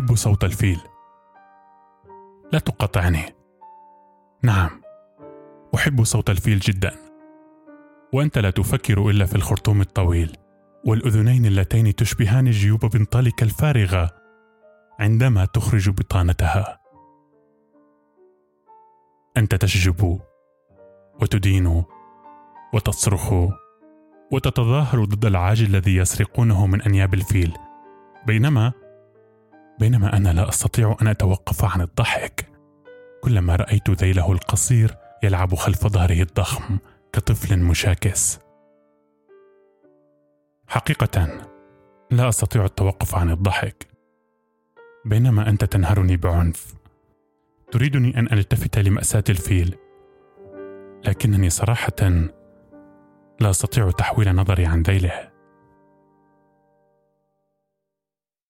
احب صوت الفيل. لا تقاطعني. نعم أحب صوت الفيل جدا. وأنت لا تفكر إلا في الخرطوم الطويل والأذنين اللتين تشبهان جيوب بنطالك الفارغة عندما تخرج بطانتها. أنت تشجب وتدين وتصرخ وتتظاهر ضد العاج الذي يسرقونه من أنياب الفيل. بينما بينما أنا لا أستطيع أن أتوقف عن الضحك. كلما رأيت ذيله القصير يلعب خلف ظهره الضخم كطفل مشاكس. حقيقة لا أستطيع التوقف عن الضحك. بينما أنت تنهرني بعنف. تريدني أن ألتفت لمأساة الفيل. لكنني صراحة لا أستطيع تحويل نظري عن ذيله.